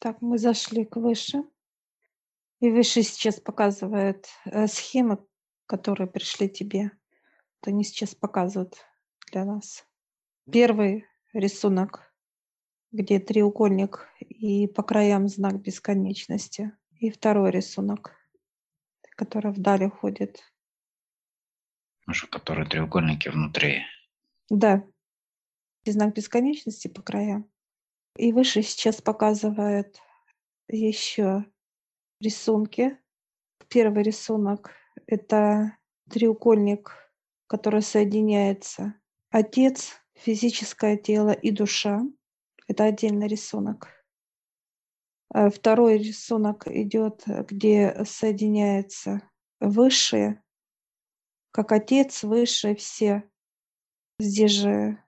Так, мы зашли к выше. И выше сейчас показывает э, схемы, которые пришли тебе. Вот они сейчас показывают для нас. Первый рисунок, где треугольник и по краям знак бесконечности. И второй рисунок, который вдали уходит. Уже которые треугольники внутри. Да. И знак бесконечности по краям. И выше сейчас показывает еще рисунки. Первый рисунок – это треугольник, который соединяется отец, физическое тело и душа. Это отдельный рисунок. А второй рисунок идет, где соединяется высшее, как отец, высшее, все. Здесь же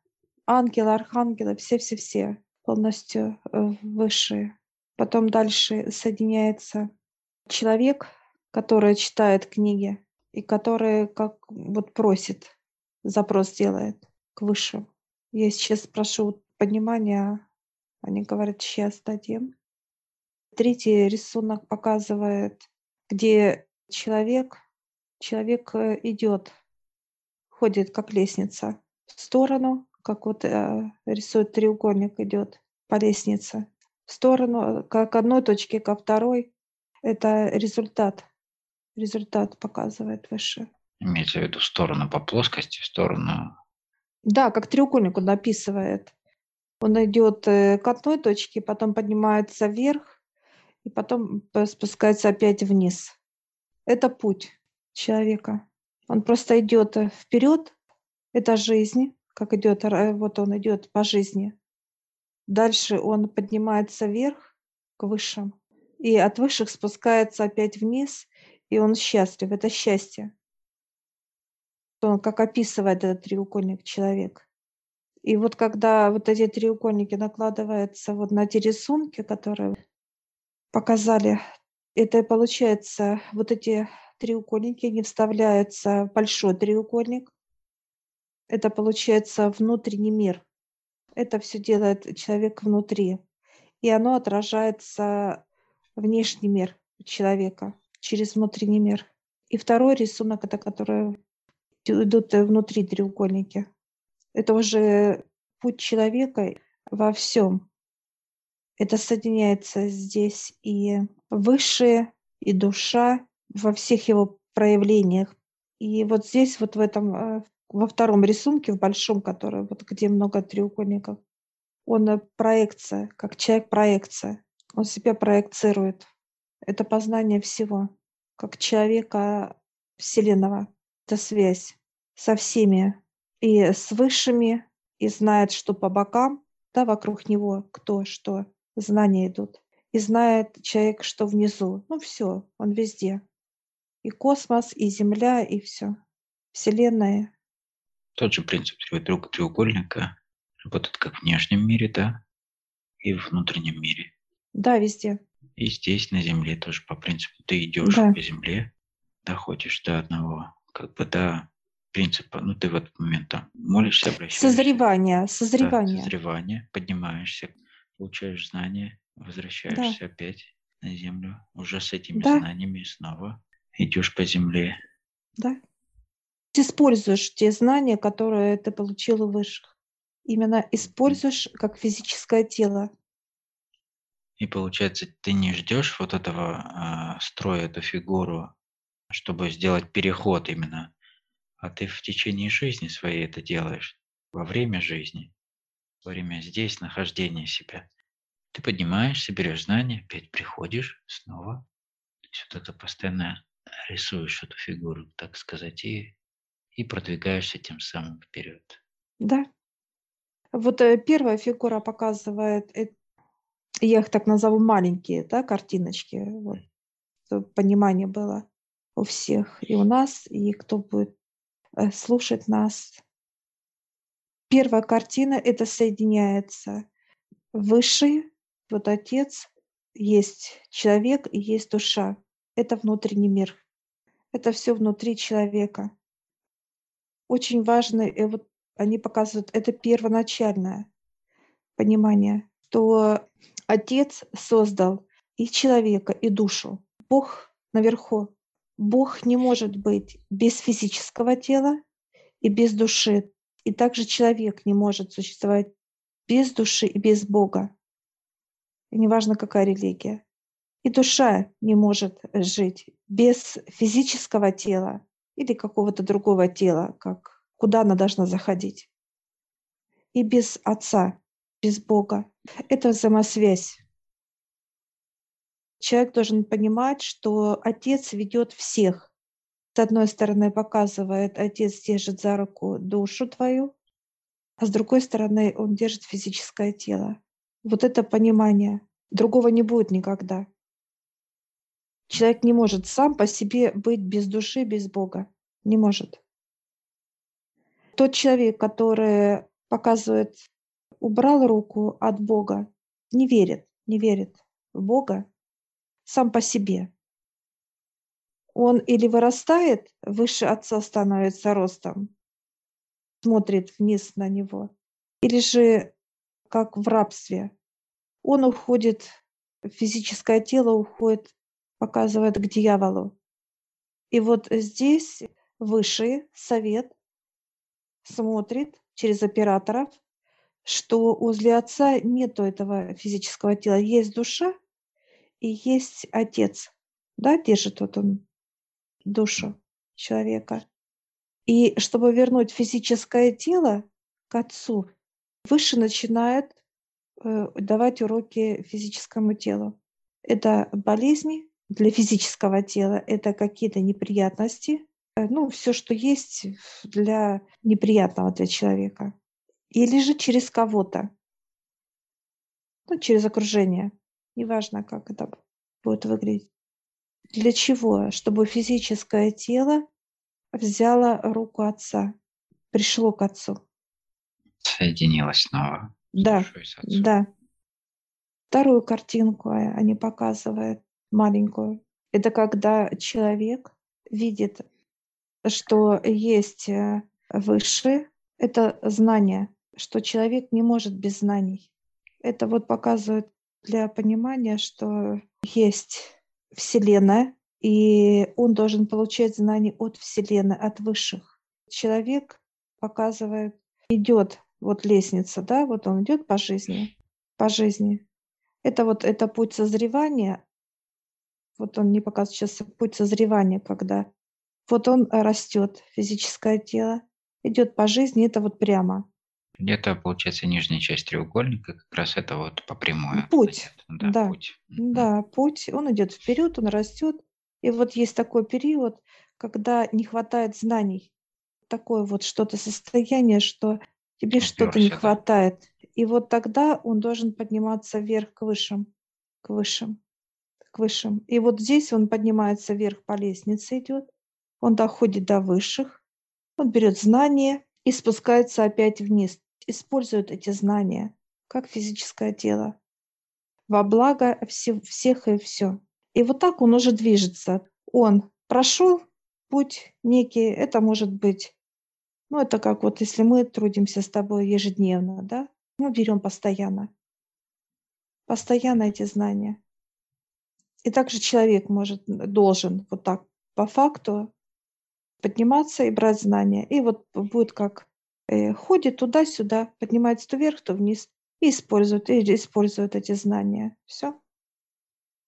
ангелы, архангелы, все-все-все полностью э, высшие. Потом дальше соединяется человек, который читает книги и который как вот просит, запрос делает к высшим. Я сейчас спрошу понимания, они говорят, сейчас дадим. Третий рисунок показывает, где человек, человек э, идет, ходит как лестница в сторону, как вот э, рисует треугольник идет по лестнице в сторону, как одной точки ко второй. Это результат. Результат показывает выше. Имеется в виду в сторону по плоскости, в сторону... Да, как треугольник он описывает. Он идет э, к одной точке, потом поднимается вверх, и потом спускается опять вниз. Это путь человека. Он просто идет э, вперед, это жизнь, как идет, вот он идет по жизни. Дальше он поднимается вверх к высшим, и от высших спускается опять вниз, и он счастлив. Это счастье. Он как описывает этот треугольник человек. И вот когда вот эти треугольники накладываются вот на те рисунки, которые показали, это получается, вот эти треугольники, не вставляются в большой треугольник, это получается внутренний мир. Это все делает человек внутри. И оно отражается внешний мир человека через внутренний мир. И второй рисунок, это который идут внутри треугольники. Это уже путь человека во всем. Это соединяется здесь и высшее, и душа во всех его проявлениях. И вот здесь, вот в этом э, во втором рисунке, в большом, который вот где много треугольников, он э, проекция, как человек-проекция. Он себя проецирует. Это познание всего, как человека Вселенного. Это связь со всеми и с высшими, и знает, что по бокам, да, вокруг него, кто, что, знания идут. И знает человек, что внизу. Ну все, он везде. И космос, и Земля, и все. Вселенная, тот же принцип треугольника работает как в внешнем мире, да, и в внутреннем мире. Да, везде. И здесь, на Земле, тоже по принципу ты идешь да. по Земле, доходишь до одного, как бы до принципа, ну ты в этот момент там молишься, обращаешься. Созревание, созревание. Да, созревание, поднимаешься, получаешь знания, возвращаешься да. опять на Землю, уже с этими да. знаниями снова идешь по Земле. Да используешь те знания, которые ты получил у высших. Именно используешь как физическое тело. И получается, ты не ждешь вот этого э, строя, эту фигуру, чтобы сделать переход именно, а ты в течение жизни своей это делаешь, во время жизни, во время здесь нахождения себя. Ты поднимаешься, берешь знания, опять приходишь снова. То есть вот это постоянно рисуешь эту фигуру, так сказать, и и продвигаешься тем самым вперед. Да. Вот э, первая фигура показывает, я их так назову маленькие, да, картиночки, вот, чтобы понимание было у всех, и у нас, и кто будет э, слушать нас. Первая картина – это соединяется высший, вот Отец, есть человек и есть душа. Это внутренний мир. Это все внутри человека очень важно, и вот они показывают, это первоначальное понимание, что Отец создал и человека, и душу. Бог наверху. Бог не может быть без физического тела и без души. И также человек не может существовать без души и без Бога. И неважно, какая религия. И душа не может жить без физического тела или какого-то другого тела, как куда она должна заходить. И без Отца, без Бога. Это взаимосвязь. Человек должен понимать, что Отец ведет всех. С одной стороны, показывает, Отец держит за руку душу твою, а с другой стороны, Он держит физическое тело. Вот это понимание. Другого не будет никогда. Человек не может сам по себе быть без души, без Бога. Не может. Тот человек, который показывает, убрал руку от Бога, не верит, не верит в Бога сам по себе. Он или вырастает, выше отца становится ростом, смотрит вниз на него, или же как в рабстве. Он уходит, физическое тело уходит показывает к дьяволу. И вот здесь высший совет смотрит через операторов, что возле отца нет этого физического тела. Есть душа и есть отец. Да, держит вот он душу человека. И чтобы вернуть физическое тело к отцу, выше начинает э, давать уроки физическому телу. Это болезни, для физического тела это какие-то неприятности, э, ну, все, что есть для неприятного для человека. Или же через кого-то, ну, через окружение. Неважно, как это будет выглядеть. Для чего? Чтобы физическое тело взяло руку отца, пришло к отцу. Соединилось снова. Да, да. Вторую картинку они показывают маленькую. Это когда человек видит, что есть э, высшее, это знание, что человек не может без знаний. Это вот показывает для понимания, что есть Вселенная, и он должен получать знания от Вселенной, от высших. Человек показывает, идет вот лестница, да, вот он идет по жизни, по жизни. Это вот это путь созревания, вот он мне показывает сейчас путь созревания, когда вот он э, растет, физическое тело, идет по жизни, это вот прямо. Где-то, получается, нижняя часть треугольника, как раз это вот по прямой. Путь, да, да, путь. Да, путь, он идет вперед, он растет. И вот есть такой период, когда не хватает знаний. Такое вот что-то состояние, что тебе что-то не хватает. И вот тогда он должен подниматься вверх к высшим, к высшим к высшим. И вот здесь он поднимается вверх по лестнице, идет, он доходит до высших, он берет знания и спускается опять вниз, использует эти знания как физическое тело во благо все, всех и все. И вот так он уже движется. Он прошел путь некий, это может быть, ну это как вот если мы трудимся с тобой ежедневно, да, мы берем постоянно, постоянно эти знания. И также человек может, должен вот так по факту подниматься и брать знания. И вот будет как э, ходит туда-сюда, поднимается то вверх, то вниз, и использует, и использует эти знания. Все.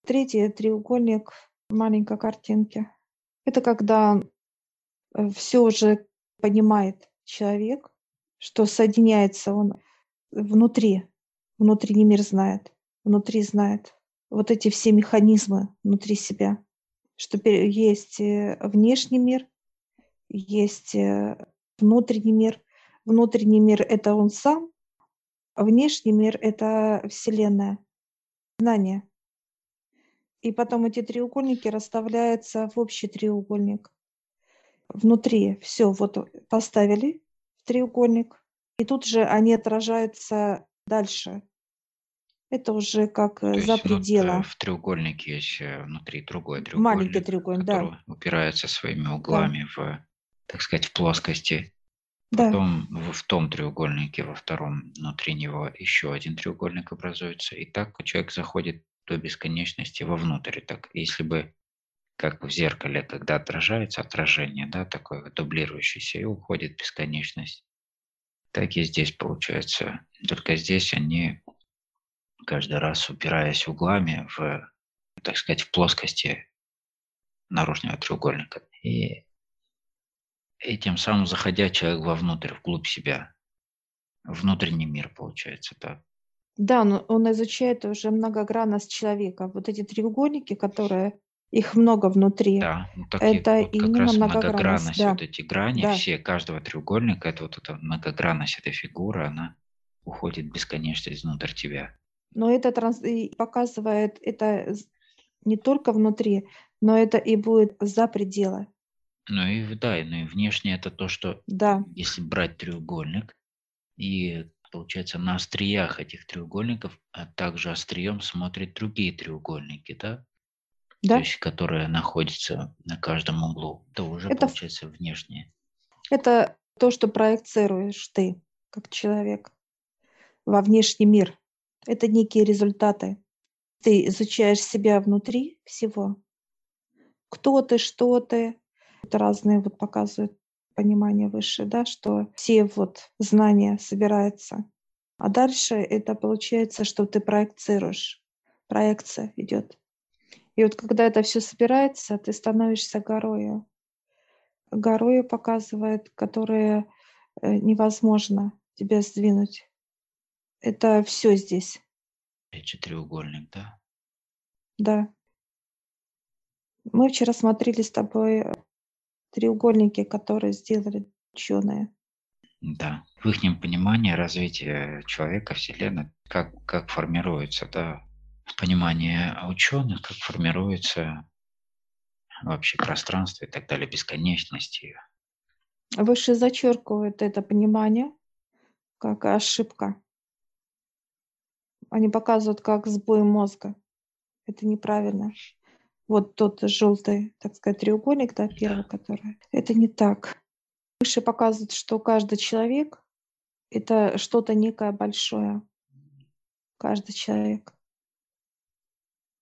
Третий треугольник маленькой картинки. Это когда э, все уже понимает человек, что соединяется он внутри, внутренний мир знает, внутри знает вот эти все механизмы внутри себя, что есть э, внешний мир, есть э, внутренний мир. Внутренний мир — это он сам, а внешний мир — это Вселенная, знание. И потом эти треугольники расставляются в общий треугольник. Внутри все вот поставили в треугольник, и тут же они отражаются дальше это уже как То за есть пределом. Вот, в треугольнике есть э, внутри другой треугольник, Маленький треугольник, да. упирается своими углами да. в, так сказать, в плоскости. Да, Потом в, в том треугольнике, во втором, внутри него еще один треугольник образуется. И так человек заходит до бесконечности вовнутрь. Так, если бы как в зеркале, когда отражается отражение, да, такое дублирующееся, и уходит бесконечность. Так и здесь получается. Только здесь они каждый раз упираясь углами в, так сказать, в плоскости наружного треугольника. И, и тем самым заходя человек вовнутрь, вглубь себя. Внутренний мир получается, так. да, но он изучает уже многогранность человека. Вот эти треугольники, которые их много внутри. Да, ну так и Это вот как раз многогранность, да, вот эти грани, да. все каждого треугольника, это вот эта многогранность этой фигуры, она уходит в бесконечность внутрь тебя. Но это транс- показывает это не только внутри, но это и будет за пределы. Ну и да, ну и внешне это то, что Да, если брать треугольник, и получается на остриях этих треугольников, а также острием смотрят другие треугольники, да? То да. есть, которые находятся на каждом углу. Это уже Это, получается внешнее. это то, что проецируешь ты, как человек, во внешний мир. Это некие результаты. Ты изучаешь себя внутри всего. Кто ты, что ты. Это разные вот показывают понимание выше, да, что все вот знания собираются. А дальше это получается, что ты проецируешь. Проекция идет. И вот когда это все собирается, ты становишься горою. Горою показывает, которая э, невозможно тебя сдвинуть. Это все здесь, Опять же треугольник, да? да. Мы вчера смотрели с тобой э, треугольники, которые сделали ученые. Да. В их понимании развитие человека, Вселенной, как, как формируется, да, понимание ученых, как формируется вообще пространство и так далее, бесконечности. Выше зачеркивают это понимание как ошибка. Они показывают как сбой мозга. Это неправильно. Вот тот желтый, так сказать, треугольник, да, первый, который. Это не так. Выше показывают, что каждый человек – это что-то некое большое. Каждый человек.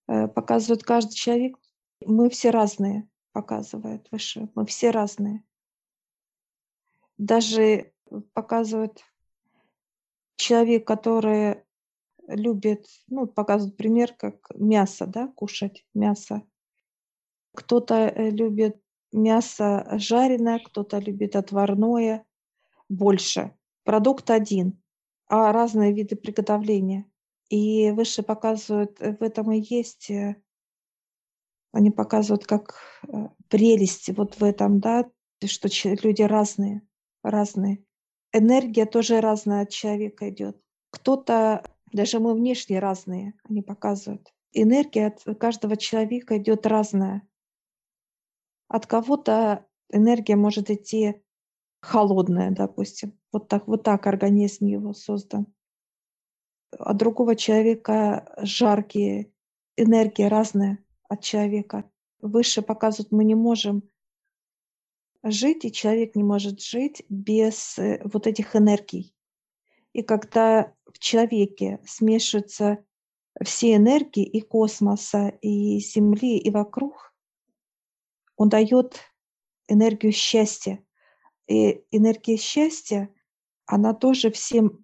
Э, Показывают каждый человек. Мы все разные, показывает выше. Мы все разные. Даже показывают человек, который любит, ну, показывают пример, как мясо, да, кушать мясо. Кто-то э, любит мясо жареное, кто-то любит отварное больше. Продукт один, а разные виды приготовления. И выше показывают, э, в этом и есть, э, они показывают как прелесть вот в этом, да, что люди разные, разные. Энергия тоже разная от человека идет. Кто-то, даже мы внешне разные, они показывают. Энергия от каждого человека идет разная. От кого-то энергия может идти холодная, допустим. Вот так, вот так организм его создан. От другого человека жаркие, энергия разная от человека. Выше показывают, мы не можем жить, и человек не может жить без э, вот этих энергий. И когда в человеке смешиваются все энергии и космоса, и Земли, и вокруг, он дает энергию счастья. И энергия счастья, она тоже всем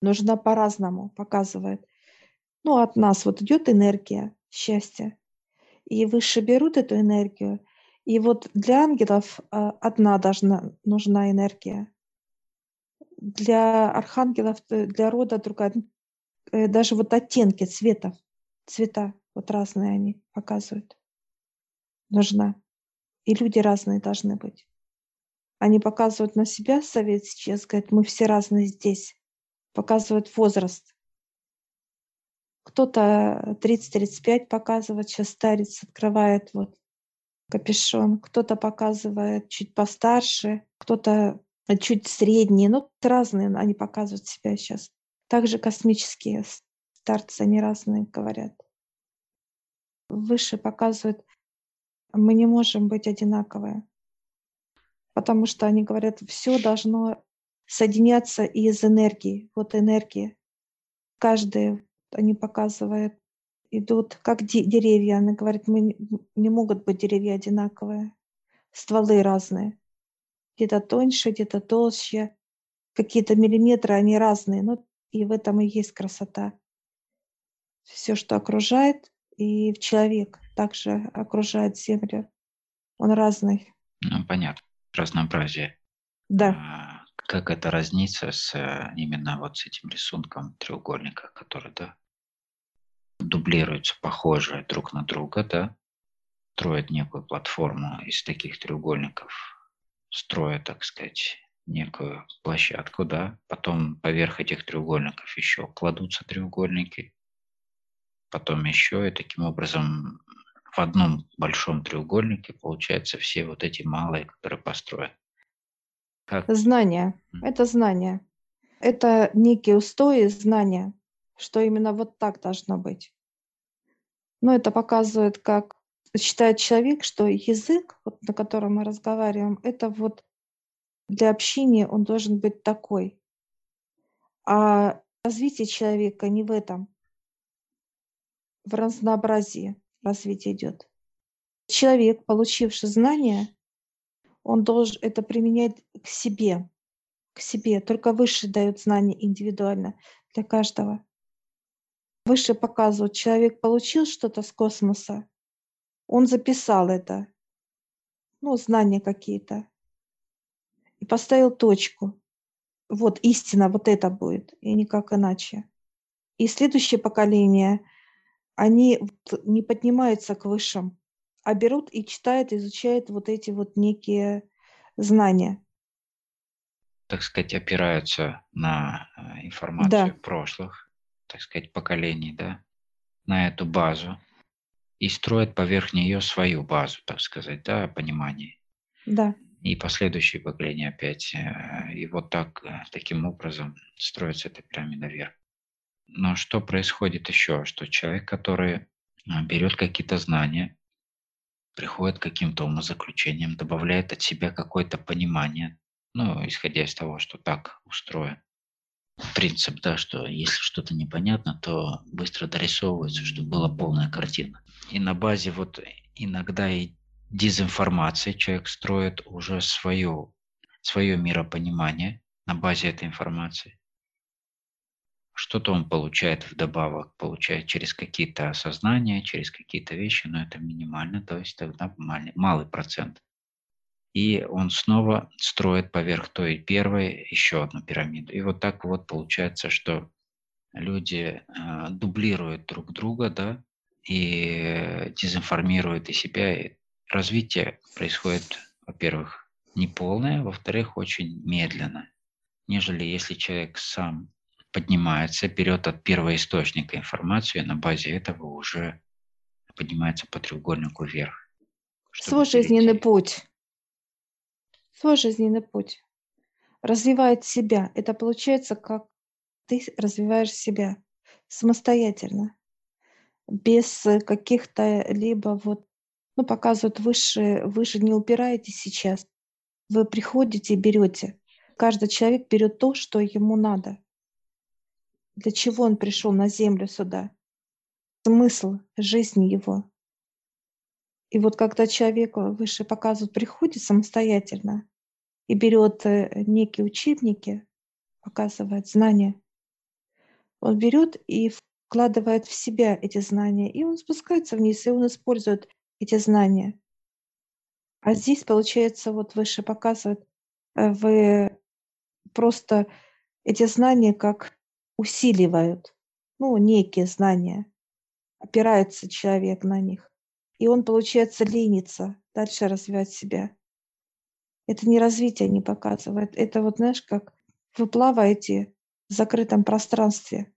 нужна по-разному, показывает. Ну, от нас вот идет энергия счастья, и выше берут эту энергию. И вот для ангелов а, одна должна, нужна энергия. Для архангелов, э, для рода другая. Э, Даже вот оттенки цветов, цвета, вот разные они показывают. Нужна. И люди разные должны быть. Они показывают на себя, совет сейчас, говорят, мы все разные здесь. Показывают возраст. Кто-то 30-35 показывает, сейчас старец открывает вот капюшон, кто-то показывает чуть постарше, кто-то чуть средний, ну, разные они показывают себя сейчас. Также космические старцы, они разные говорят. Выше показывают, мы не можем быть одинаковые. Потому что они говорят, все должно соединяться из энергии. Вот энергии. Каждый, они показывают, идут как деревья. Они говорят, мы не могут быть деревья одинаковые. Стволы разные. Где-то тоньше, где-то толще. Какие-то миллиметры, они разные. Ну, и в этом и есть красота. Все, что окружает, и человек также окружает Землю. Он разный. Ну, понятно. Разнообразие. Да. А, как это разнится с э, именно вот с этим рисунком треугольника, который, да, дублируются, похожие друг на друга, да, строят некую платформу из таких треугольников, строят, так сказать, некую площадку, да, потом поверх этих треугольников еще кладутся треугольники, потом еще, и таким образом в одном большом треугольнике получается все вот эти малые, которые построят. Как? Знания. Это знания. Это некие устои знания, что именно вот так должно быть. Но это показывает, как считает человек, что язык, вот, на котором мы разговариваем, это вот для общения он должен быть такой. А развитие человека не в этом в разнообразии развитие идет. Человек, получивший знания, он должен это применять к себе, к себе. Только выше дают знания индивидуально для каждого. Выше показывают, человек получил что-то с космоса, он записал это, ну, знания какие-то, и поставил точку. Вот истина, вот это будет, и никак иначе. И следующее поколение – они не поднимаются к высшим, а берут и читают, изучают вот эти вот некие знания. Так сказать, опираются на э, информацию да. прошлых, так сказать, поколений, да, на эту базу и строят поверх нее свою базу, так сказать, да, понимания. Да. И последующие поколения опять. Э, и вот так, э, таким образом строится эта пирамида вверх. Но что происходит еще? Что человек, который а, берет какие-то знания, приходит к каким-то умозаключениям, добавляет от себя какое-то понимание, ну, исходя из того, что так устроен. Принцип, да, что если что-то непонятно, то быстро дорисовывается, чтобы была полная картина. И на базе вот иногда и дезинформации человек строит уже свое, свое миропонимание на базе этой информации что-то он получает вдобавок, получает через какие-то осознания, через какие-то вещи, но это минимально, то есть тогда малый, малый процент. И он снова строит поверх той первой еще одну пирамиду. И вот так вот получается, что люди э, дублируют друг друга, да, и дезинформируют и себя. И развитие происходит, во-первых, неполное, во-вторых, очень медленно, нежели если человек сам поднимается, берет от первоисточника информацию, и на базе этого уже поднимается по треугольнику вверх. Свой жизненный путь. Свой жизненный путь. Развивает себя. Это получается, как ты развиваешь себя самостоятельно, без каких-то либо вот, ну, показывают выше, выше не упираетесь сейчас. Вы приходите и берете. Каждый человек берет то, что ему надо для чего он пришел на землю сюда, смысл жизни его. И вот когда человек выше показывает, приходит самостоятельно и берет э, некие учебники, показывает знания, он берет и вкладывает в себя эти знания, и он спускается вниз, и он использует эти знания. А здесь, получается, вот выше показывает, э, вы просто эти знания как усиливают, ну, некие знания. Опирается человек на них. И он, получается, ленится дальше развивать себя. Это не развитие не показывает. Это вот, знаешь, как вы плаваете в закрытом пространстве.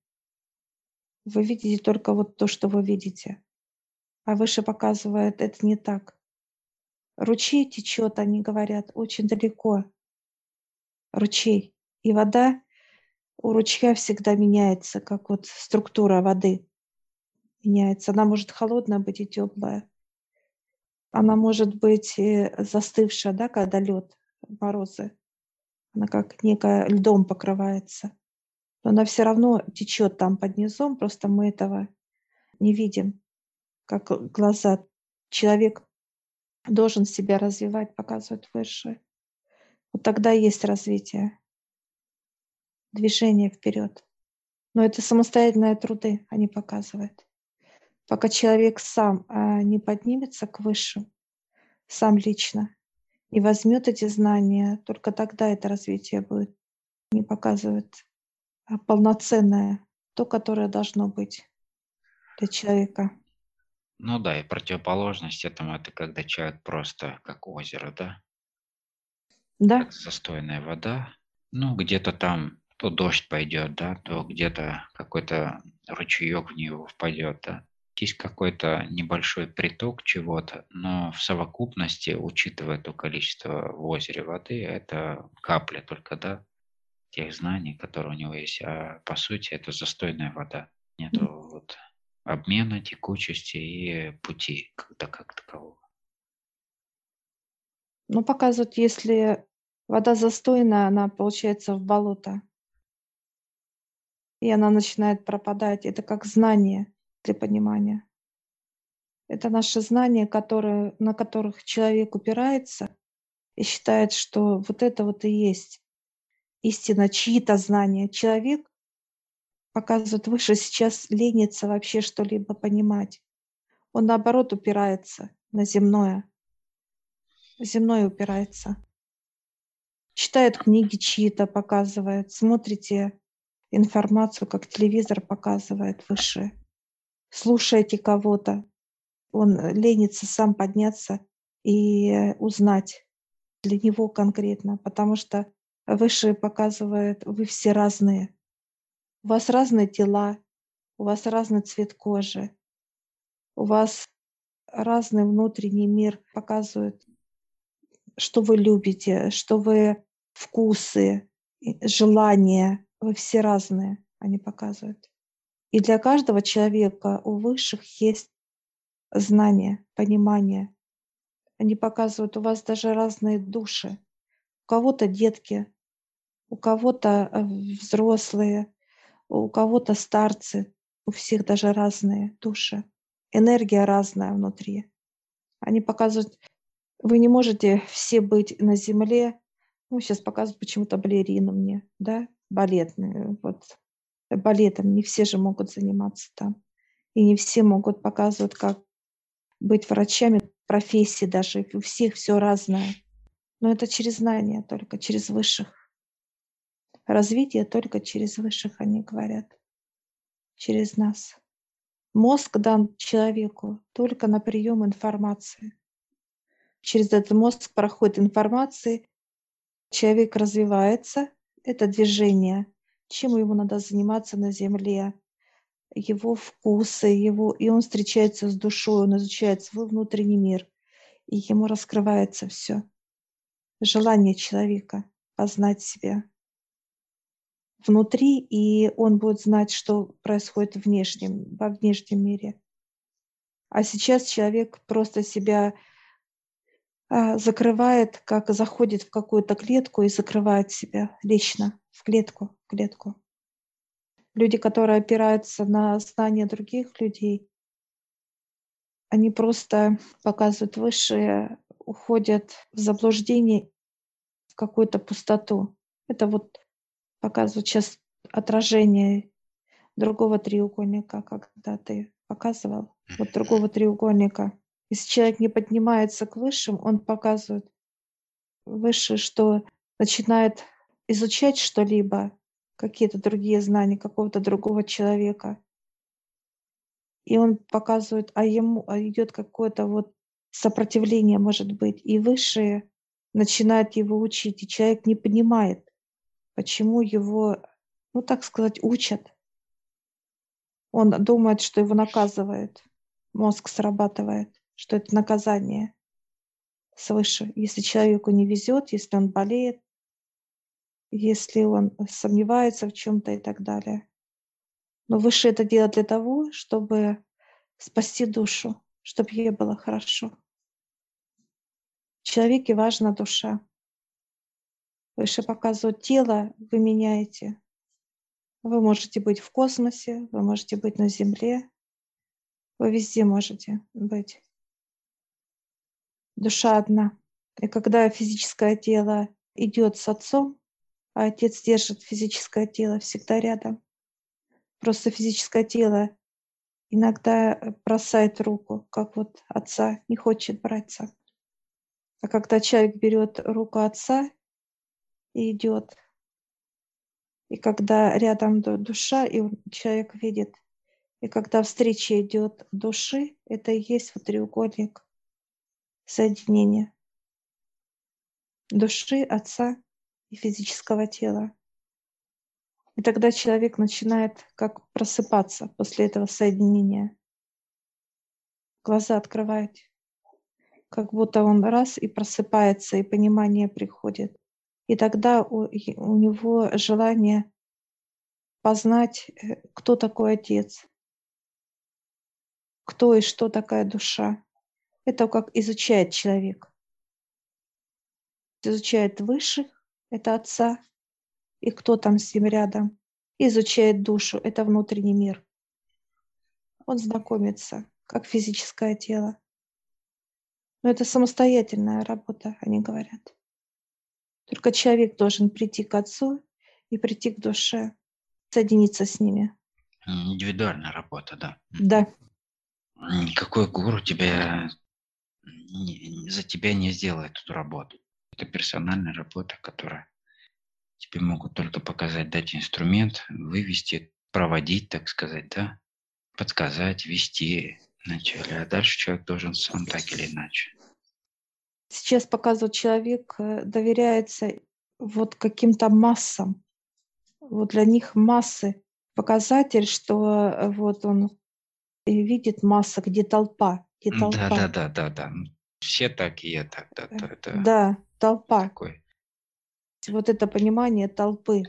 Вы видите только вот то, что вы видите. А выше показывает, это не так. Ручей течет, они говорят, очень далеко. Ручей. И вода у ручья всегда меняется, как вот структура воды меняется. Она может холодная быть и теплая. Она может быть застывшая, да, когда лед морозы. Она как некая льдом покрывается. Но она все равно течет там под низом, просто мы этого не видим, как глаза. Человек должен себя развивать, показывать выше. Вот тогда есть развитие, движение вперед. Но это самостоятельные труды, они показывают. Пока человек сам а, не поднимется к высшим, сам лично, и возьмет эти знания, только тогда это развитие будет. Не показывает а полноценное, то, которое должно быть для человека. Ну да, и противоположность этому это когда человек просто как озеро, да? Да. Как застойная вода. Ну, где-то там то дождь пойдет, да, то где-то какой-то ручеек в него впадет, да. Есть какой-то небольшой приток чего-то, но в совокупности, учитывая то количество в озере воды, это капля только, да, тех знаний, которые у него есть. А по сути это застойная вода. Нету вот обмена, текучести и пути как, как такового. Ну, показывают, если вода застойная, она получается в болото. И она начинает пропадать. Это как знание для понимания. Это наши знания, которые, на которых человек упирается и считает, что вот это вот и есть истина, чьи-то знания. Человек показывает выше, сейчас ленится вообще что-либо понимать. Он наоборот упирается на земное. Земное упирается. Читает книги чьи-то, показывает. Смотрите информацию, как телевизор показывает выше. Слушаете кого-то. Он ленится сам подняться и узнать для него конкретно, потому что выше показывает, вы все разные. У вас разные тела, у вас разный цвет кожи, у вас разный внутренний мир показывает, что вы любите, что вы вкусы, желания, вы все разные, они показывают. И для каждого человека у высших есть знание, понимание. Они показывают, у вас даже разные души. У кого-то детки, у кого-то э, взрослые, у кого-то старцы, у всех даже разные души, энергия разная внутри. Они показывают, вы не можете все быть на земле, ну, сейчас показывают почему-то балерину мне, да, балетные, вот, балетом, не все же могут заниматься там. И не все могут показывать, как быть врачами, профессии даже, у всех все разное. Но это через знания только, через высших. Развитие только через высших, они говорят, через нас. Мозг дан человеку только на прием информации. Через этот мозг проходит информация, человек развивается, это движение, чем ему надо заниматься на Земле, его вкусы, его, и он встречается с душой, он изучает свой внутренний мир, и ему раскрывается все. Желание человека познать себя внутри, и он будет знать, что происходит в внешнем, во внешнем мире. А сейчас человек просто себя а, закрывает, как заходит в какую-то клетку и закрывает себя лично в клетку, клетку. Люди, которые опираются на знания других людей, они просто показывают высшие, уходят в заблуждение, в какую-то пустоту. Это вот показывают сейчас отражение другого треугольника, когда ты показывал, вот другого треугольника. Если человек не поднимается к высшим, он показывает выше, что начинает изучать что-либо, какие-то другие знания какого-то другого человека. И он показывает, а ему а идет какое-то вот сопротивление, может быть, и высшие начинают его учить, и человек не понимает, почему его, ну так сказать, учат. Он думает, что его наказывает, мозг срабатывает, что это наказание свыше. Если человеку не везет, если он болеет, если он сомневается в чем-то и так далее. Но выше это делать для того, чтобы спасти душу, чтобы ей было хорошо. Человеке важна душа. Выше показывают тело, вы меняете. Вы можете быть в космосе, вы можете быть на Земле, вы везде можете быть. Душа одна. И когда физическое тело идет с отцом, а отец держит физическое тело всегда рядом, просто физическое тело иногда бросает руку, как вот отца не хочет браться. А когда человек берет руку отца и идет, и когда рядом душа, и человек видит, и когда встреча идет души, это и есть вот треугольник соединения души, отца и физического тела. И тогда человек начинает как просыпаться после этого соединения. Глаза открывать. Как будто он раз и просыпается, и понимание приходит. И тогда у, у него желание познать, э, кто такой Отец, кто и что такая душа. Это как изучает человек. Изучает высших, это Отца, и кто там с ним рядом. Изучает душу, это внутренний мир. Он знакомится, как физическое тело. Но это самостоятельная работа, они говорят. Только человек должен прийти к Отцу и прийти к душе, соединиться с ними. Индивидуальная работа, да. Да. Никакой гуру тебя за тебя не сделает эту работу. Это персональная работа, которая тебе могут только показать, дать инструмент, вывести, проводить, так сказать, да, подсказать, вести вначале, а дальше человек должен сам так или иначе. Сейчас показывает человек э, доверяется вот каким-то массам. Вот для них массы показатель, что э, вот он видит масса, где толпа, где толпа. Да, да, да, да, да. Все такие, так, да, да, да. Да, толпа. Такой вот это понимание толпы.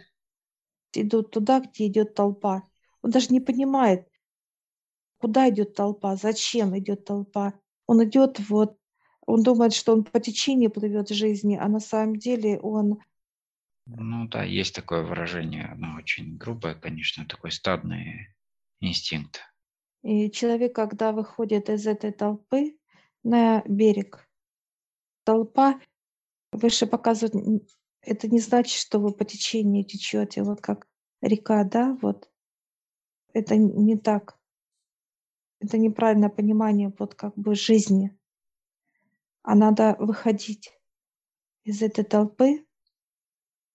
Идут туда, где идет толпа. Он даже не понимает, куда идет толпа, зачем идет толпа. Он идет вот, он думает, что он по течению плывет в жизни, а на самом деле он... Ну да, есть такое выражение, оно очень грубое, конечно, такой стадный инстинкт. И человек, когда выходит из этой толпы на берег, толпа выше показывает это не значит, что вы по течению течете, вот как река, да, вот. Это не так. Это неправильное понимание вот как бы жизни. А надо выходить из этой толпы,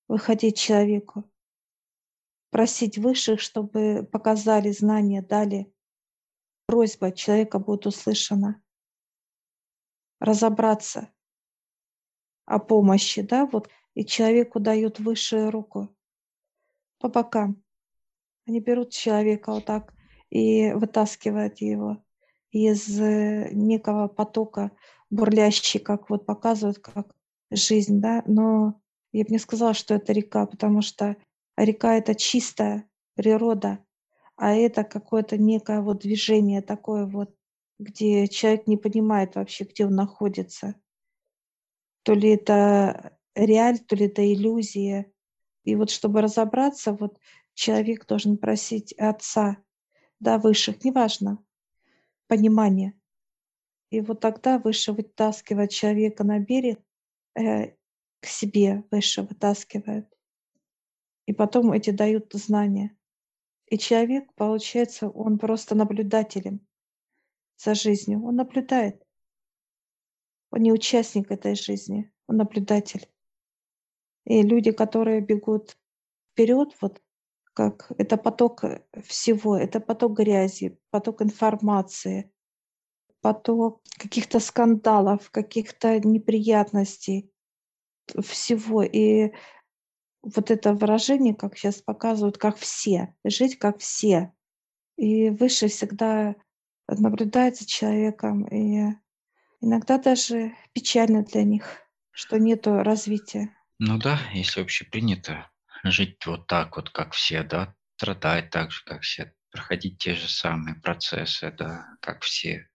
выходить человеку, просить высших, чтобы показали знания, дали. Просьба человека будет услышана. Разобраться о помощи, да, вот и человеку дают высшую руку по бокам. Они берут человека вот так и вытаскивают его из э, некого потока бурлящий, как вот показывают, как жизнь, да, но я бы не сказала, что это река, потому что река — это чистая природа, а это какое-то некое вот движение такое вот, где человек не понимает вообще, где он находится. То ли это реаль, то ли это иллюзия. И вот чтобы разобраться, вот человек должен просить отца, да, высших, неважно, понимание. И вот тогда выше вытаскивает человека на берег, э, к себе выше вытаскивает. И потом эти дают знания. И человек, получается, он просто наблюдателем за жизнью. Он наблюдает. Он не участник этой жизни, он наблюдатель. И люди, которые бегут вперед, вот как это поток э, всего, это поток грязи, поток информации, поток каких-то скандалов, каких-то неприятностей, всего. И вот это выражение, как сейчас показывают, как все, жить как все. И выше всегда наблюдает за человеком, и иногда даже печально для них, что нету развития. Ну да, если общепринято жить вот так вот, как все, да, страдать так же, как все, проходить те же самые процессы, да, как все.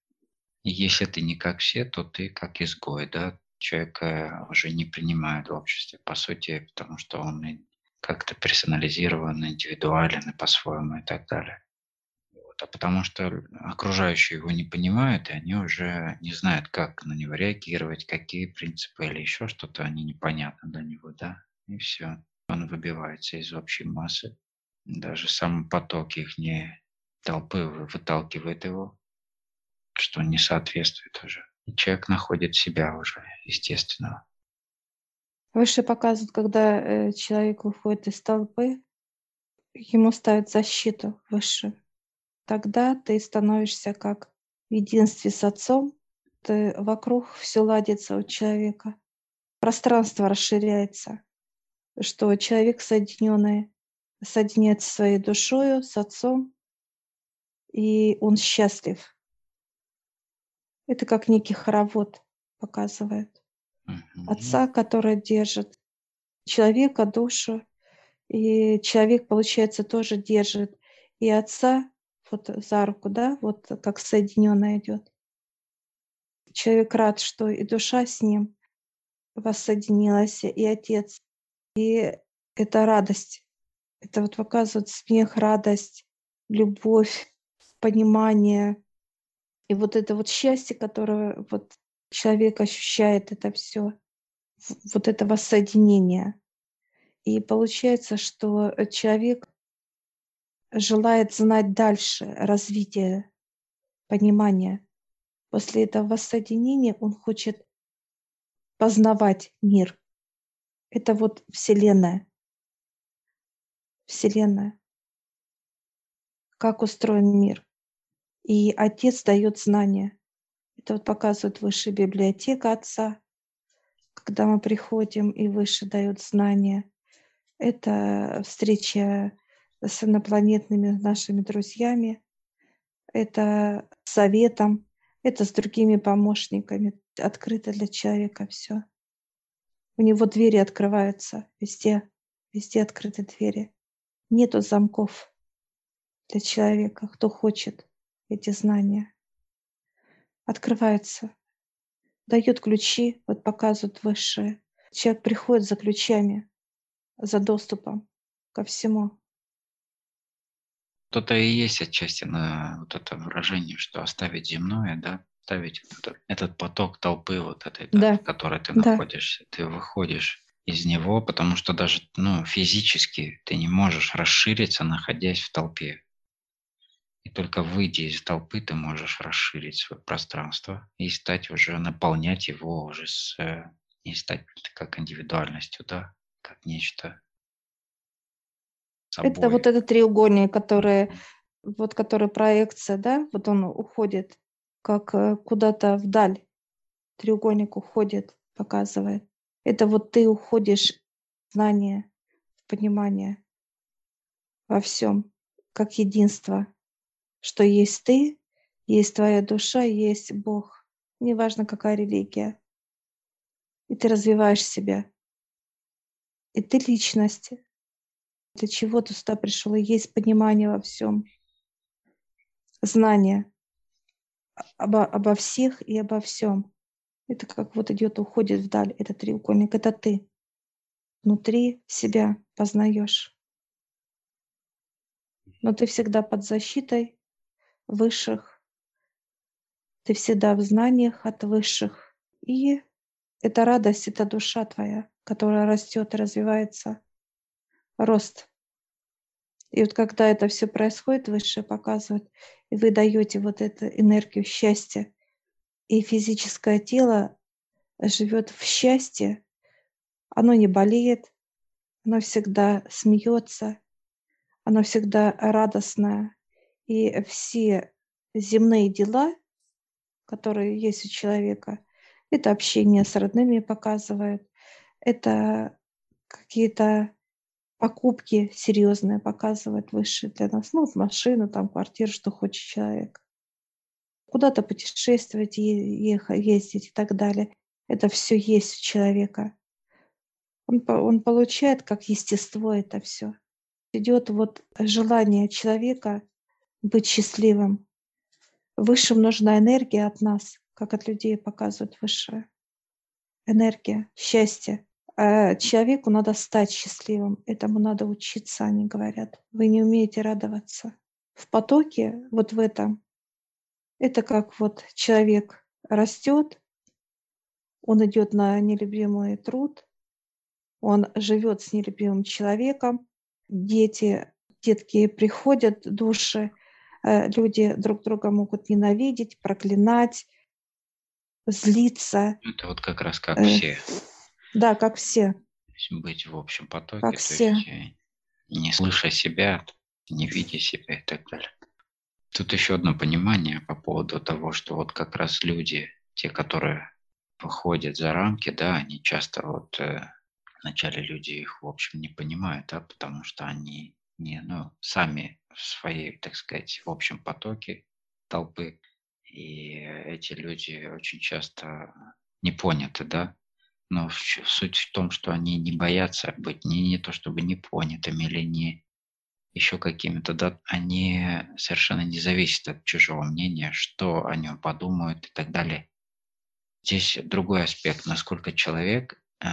И если ты не как все, то ты как изгой, да, человека уже не принимают в обществе, по сути, потому что он как-то персонализирован, индивидуален и по-своему и так далее. Вот. А потому что окружающие его не понимают, и они уже не знают, как на него реагировать, какие принципы или еще что-то, они непонятны для него, да, и все. Он выбивается из общей массы. Даже сам поток их не толпы выталкивает его, что не соответствует уже. И человек находит себя уже, естественно. Выше показывают, когда э, человек выходит из толпы, ему ставят защиту выше. Тогда ты становишься как в единстве с Отцом, ты, вокруг все ладится у человека, пространство расширяется, что человек соединенный соединяется своей душою с Отцом, и он счастлив. Это как некий хоровод показывает. Отца, который держит человека, душу, и человек, получается, тоже держит и отца вот за руку, да, вот как соединенно идет. Человек рад, что и душа с ним воссоединилась, и отец. И это радость. Это вот показывает смех, радость, любовь, понимание. И вот это вот счастье, которое вот человек ощущает это все, вот это воссоединение. И получается, что человек желает знать дальше развитие понимания. После этого воссоединения он хочет познавать мир. Это вот Вселенная. Вселенная. Как устроен мир. И Отец дает знания. Это вот показывает высшая библиотека Отца, когда мы приходим и выше дает знания. Это встреча с инопланетными нашими друзьями, это советом, это с другими помощниками. Открыто для человека все. У него двери открываются везде, везде открыты двери. Нету замков для человека, кто хочет эти знания. Открывается, дает ключи, вот показывают высшие. Человек приходит за ключами, за доступом ко всему. То-то и есть отчасти на вот это выражение, что оставить земное, да, оставить этот, этот поток толпы вот этой, да, да. в которой ты да. находишься. Ты выходишь из него, потому что даже ну, физически ты не можешь расшириться, находясь в толпе. И только выйдя из толпы, ты можешь расширить свое пространство и стать уже, наполнять его уже с, не э, стать как индивидуальностью, да, как нечто собой. Это вот этот треугольник, который, вот который проекция, да, вот он уходит как э, куда-то вдаль. Треугольник уходит, показывает. Это вот ты уходишь в знание, в понимание во всем, как единство что есть ты, есть твоя душа, есть Бог. Неважно, какая религия. И ты развиваешь себя. И ты личность. Для чего ты сюда пришел? И есть понимание во всем. Знание обо, обо всех и обо всем. Это как вот идет, уходит вдаль, этот треугольник. Это ты. Внутри себя познаешь. Но ты всегда под защитой высших. Ты всегда в знаниях от высших. И это радость, это душа твоя, которая растет и развивается. Рост. И вот когда это все происходит, высшее показывает, и вы даете вот эту энергию счастья, и физическое тело живет в счастье, оно не болеет, оно всегда смеется, оно всегда радостное, и все земные дела, которые есть у человека, это общение с родными показывает, это какие-то покупки серьезные показывает высшие для нас, ну, машину, там, квартиру, что хочет человек. Куда-то путешествовать, ехать, ездить и так далее. Это все есть у человека. Он, он получает как естество это все. Идет вот желание человека быть счастливым. Высшим нужна энергия от нас, как от людей показывает высшее. энергия, счастье. А человеку надо стать счастливым. Этому надо учиться, они говорят. Вы не умеете радоваться. В потоке, вот в этом, это как вот человек растет, он идет на нелюбимый труд, он живет с нелюбимым человеком, дети, детки приходят, души, э, люди друг друга могут ненавидеть, проклинать, злиться. Это вот как раз как э, все. Да, как все. Быть в общем потоке, как все. есть э, не слыша себя, не видя себя и так далее. Тут еще одно понимание по поводу того, что вот как раз люди, те, которые выходят за рамки, да, они часто вот э, вначале люди их, в общем, не понимают, да, потому что они не, ну, сами в своей, так сказать, в общем потоке толпы, и эти люди очень часто не поняты, да, но суть в том, что они не боятся быть не, не то чтобы не понятыми или не еще какими-то, да, они совершенно не зависят от чужого мнения, что о нем подумают и так далее. Здесь другой аспект, насколько человек э,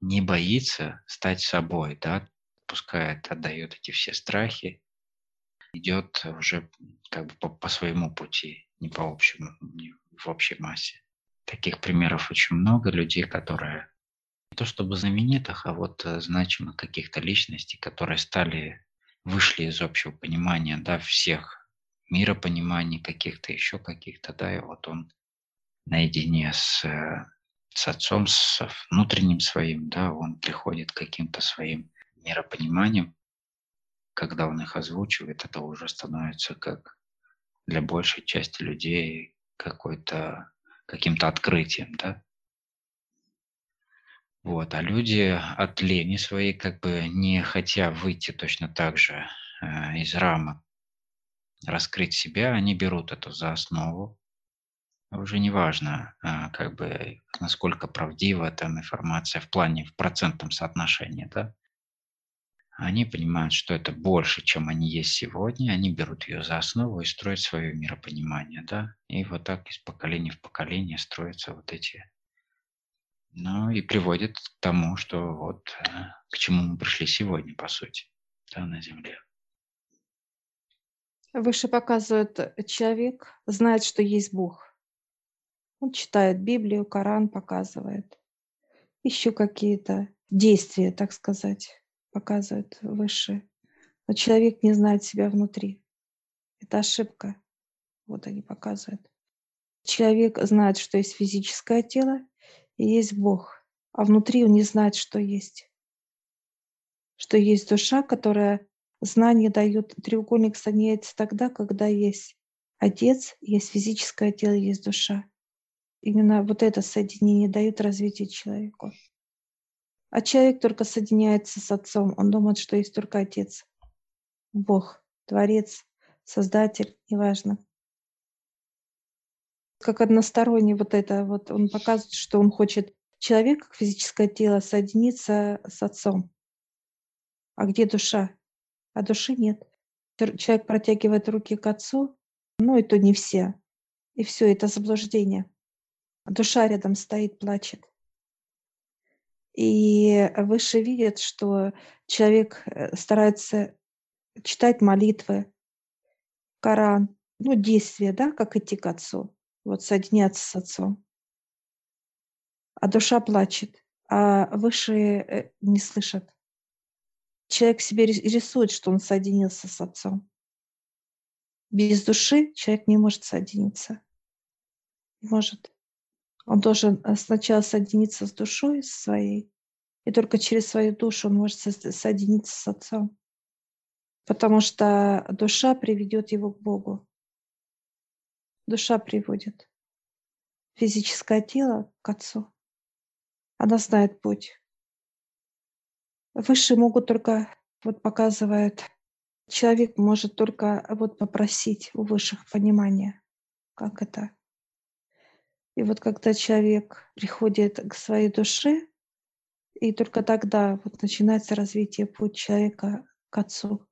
не боится стать собой, да, пускает, отдает эти все страхи, идет уже как бы по, по своему пути, не по общему, не в общей массе. Таких примеров очень много людей, которые не то чтобы знаменитых, а вот э, значимых каких-то личностей, которые стали, вышли из общего понимания, да, всех миропониманий каких-то, еще каких-то, да, и вот он наедине с, э, с отцом, с внутренним своим, да, он приходит к каким-то своим миропониманиям, когда он их озвучивает, это уже становится как для большей части людей какой-то каким-то открытием, да. Вот, а люди от лени своей, как бы не хотя выйти точно так же э, из рамок, раскрыть себя, они берут это за основу. Уже не важно, э, как бы, насколько правдива там информация в плане, в процентном соотношении, да. Они понимают, что это больше, чем они есть сегодня, они берут ее за основу и строят свое миропонимание, да. И вот так из поколения в поколение строятся вот эти ну и приводит к тому, что вот э, к чему мы пришли сегодня, по сути, да, на Земле. Выше показывает э, человек, знает, что есть Бог. Он читает Библию, Коран показывает. Еще какие-то действия, так сказать, показывает выше. Но человек не знает себя внутри. Это ошибка. Вот они показывают. Человек знает, что есть физическое тело, и есть Бог, а внутри он не знает, что есть. Что есть душа, которая знание дает. Треугольник соединяется тогда, когда есть Отец, есть физическое тело, есть душа. Именно вот это соединение дает развитие человеку. А человек только соединяется с Отцом. Он думает, что есть только Отец. Бог, Творец, Создатель, неважно как односторонний вот это вот, он показывает, что он хочет человек, как физическое тело, соединиться с отцом. А где душа? А души нет. Человек протягивает руки к отцу, ну и то не все. И все, это заблуждение. Душа рядом стоит, плачет. И выше видят, что человек э, старается читать молитвы, Коран, ну, действия, да, как идти к отцу вот соединяться с отцом. А душа плачет, а высшие э, не слышат. Человек себе рисует, что он соединился с отцом. Без души человек не может соединиться. Не может. Он должен э, сначала соединиться с душой своей, и только через свою душу он может соединиться с Отцом. Потому что душа приведет его к Богу душа приводит физическое тело к Отцу. Она знает путь. Высшие могут только, вот показывает, человек может только вот попросить у высших понимания, как это. И вот когда человек приходит к своей душе, и только тогда вот начинается развитие путь человека к Отцу.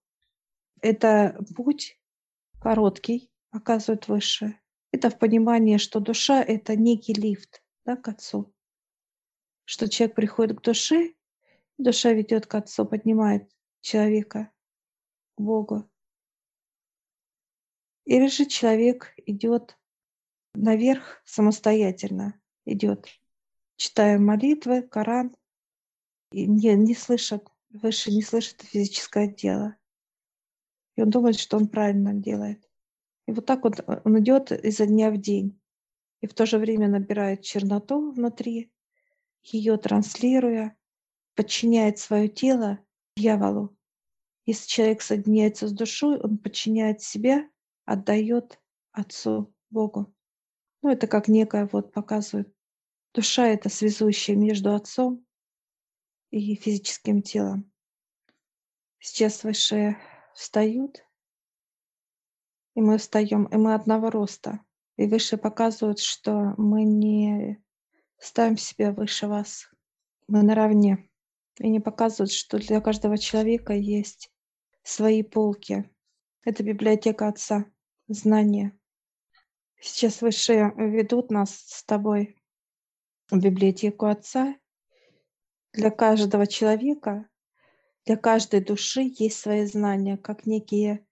Это путь короткий, показывает выше. Это в понимании, что душа — это некий лифт да, к Отцу. что человек приходит к душе, душа ведет к Отцу, поднимает человека к Богу. Или же человек идет наверх самостоятельно, идет, читая молитвы, Коран, и не, не слышит, выше не слышит физическое дело. И он думает, что он правильно делает. И вот так вот он идет изо дня в день. И в то же время набирает черноту внутри, ее транслируя, подчиняет свое тело дьяволу. Если человек соединяется с душой, он подчиняет себя, отдает Отцу, Богу. Ну, это как некое вот показывает. Душа — это связующая между Отцом и физическим телом. Сейчас высшие встают, и мы встаем, и мы одного роста. И выше показывают, что мы не ставим себя выше вас. Мы наравне. И не показывают, что для каждого человека есть свои полки. Это библиотека Отца, знания. Сейчас выше ведут нас с тобой в библиотеку Отца. Для каждого человека, для каждой души есть свои знания, как некие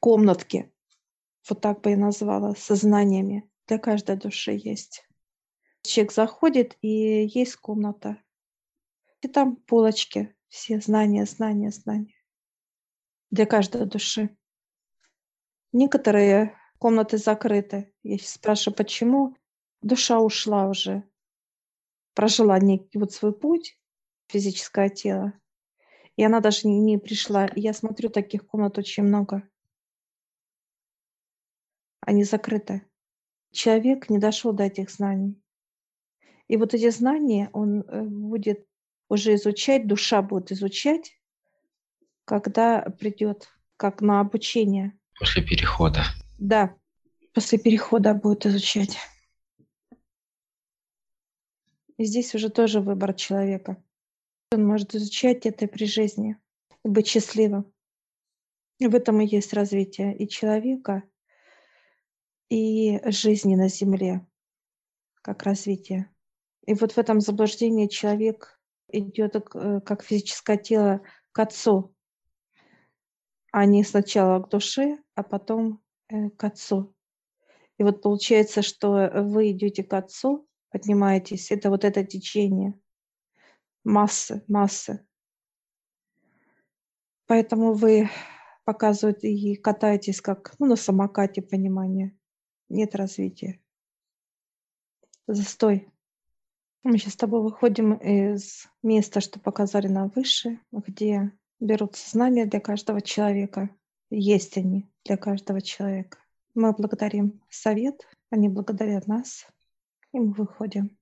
комнатки, вот так бы я назвала, сознаниями. Для каждой души есть. Человек заходит, и есть комната. И там полочки, все знания, знания, знания. Для каждой души. Некоторые комнаты закрыты. Я спрашиваю, почему? Душа ушла уже. Прожила некий вот свой путь, физическое тело. И она даже не, пришла. И я смотрю, таких комнат очень много они закрыты. Человек не дошел до этих знаний. И вот эти знания он э, будет уже изучать, душа будет изучать, когда придет как на обучение. После перехода. Да, после перехода будет изучать. И здесь уже тоже выбор человека. Он может изучать это при жизни и быть счастливым. В этом и есть развитие и человека, и жизни на Земле, как развитие. И вот в этом заблуждении человек идет э, как физическое тело к Отцу, а не сначала к душе, а потом э, к Отцу. И вот получается, что вы идете к Отцу, поднимаетесь, это вот это течение массы, массы. Поэтому вы показываете и катаетесь как ну, на самокате понимание нет развития. Застой. Мы сейчас с тобой выходим из места, что показали нам выше, где берутся знания для каждого человека. Есть они для каждого человека. Мы благодарим совет, они благодарят нас, и мы выходим.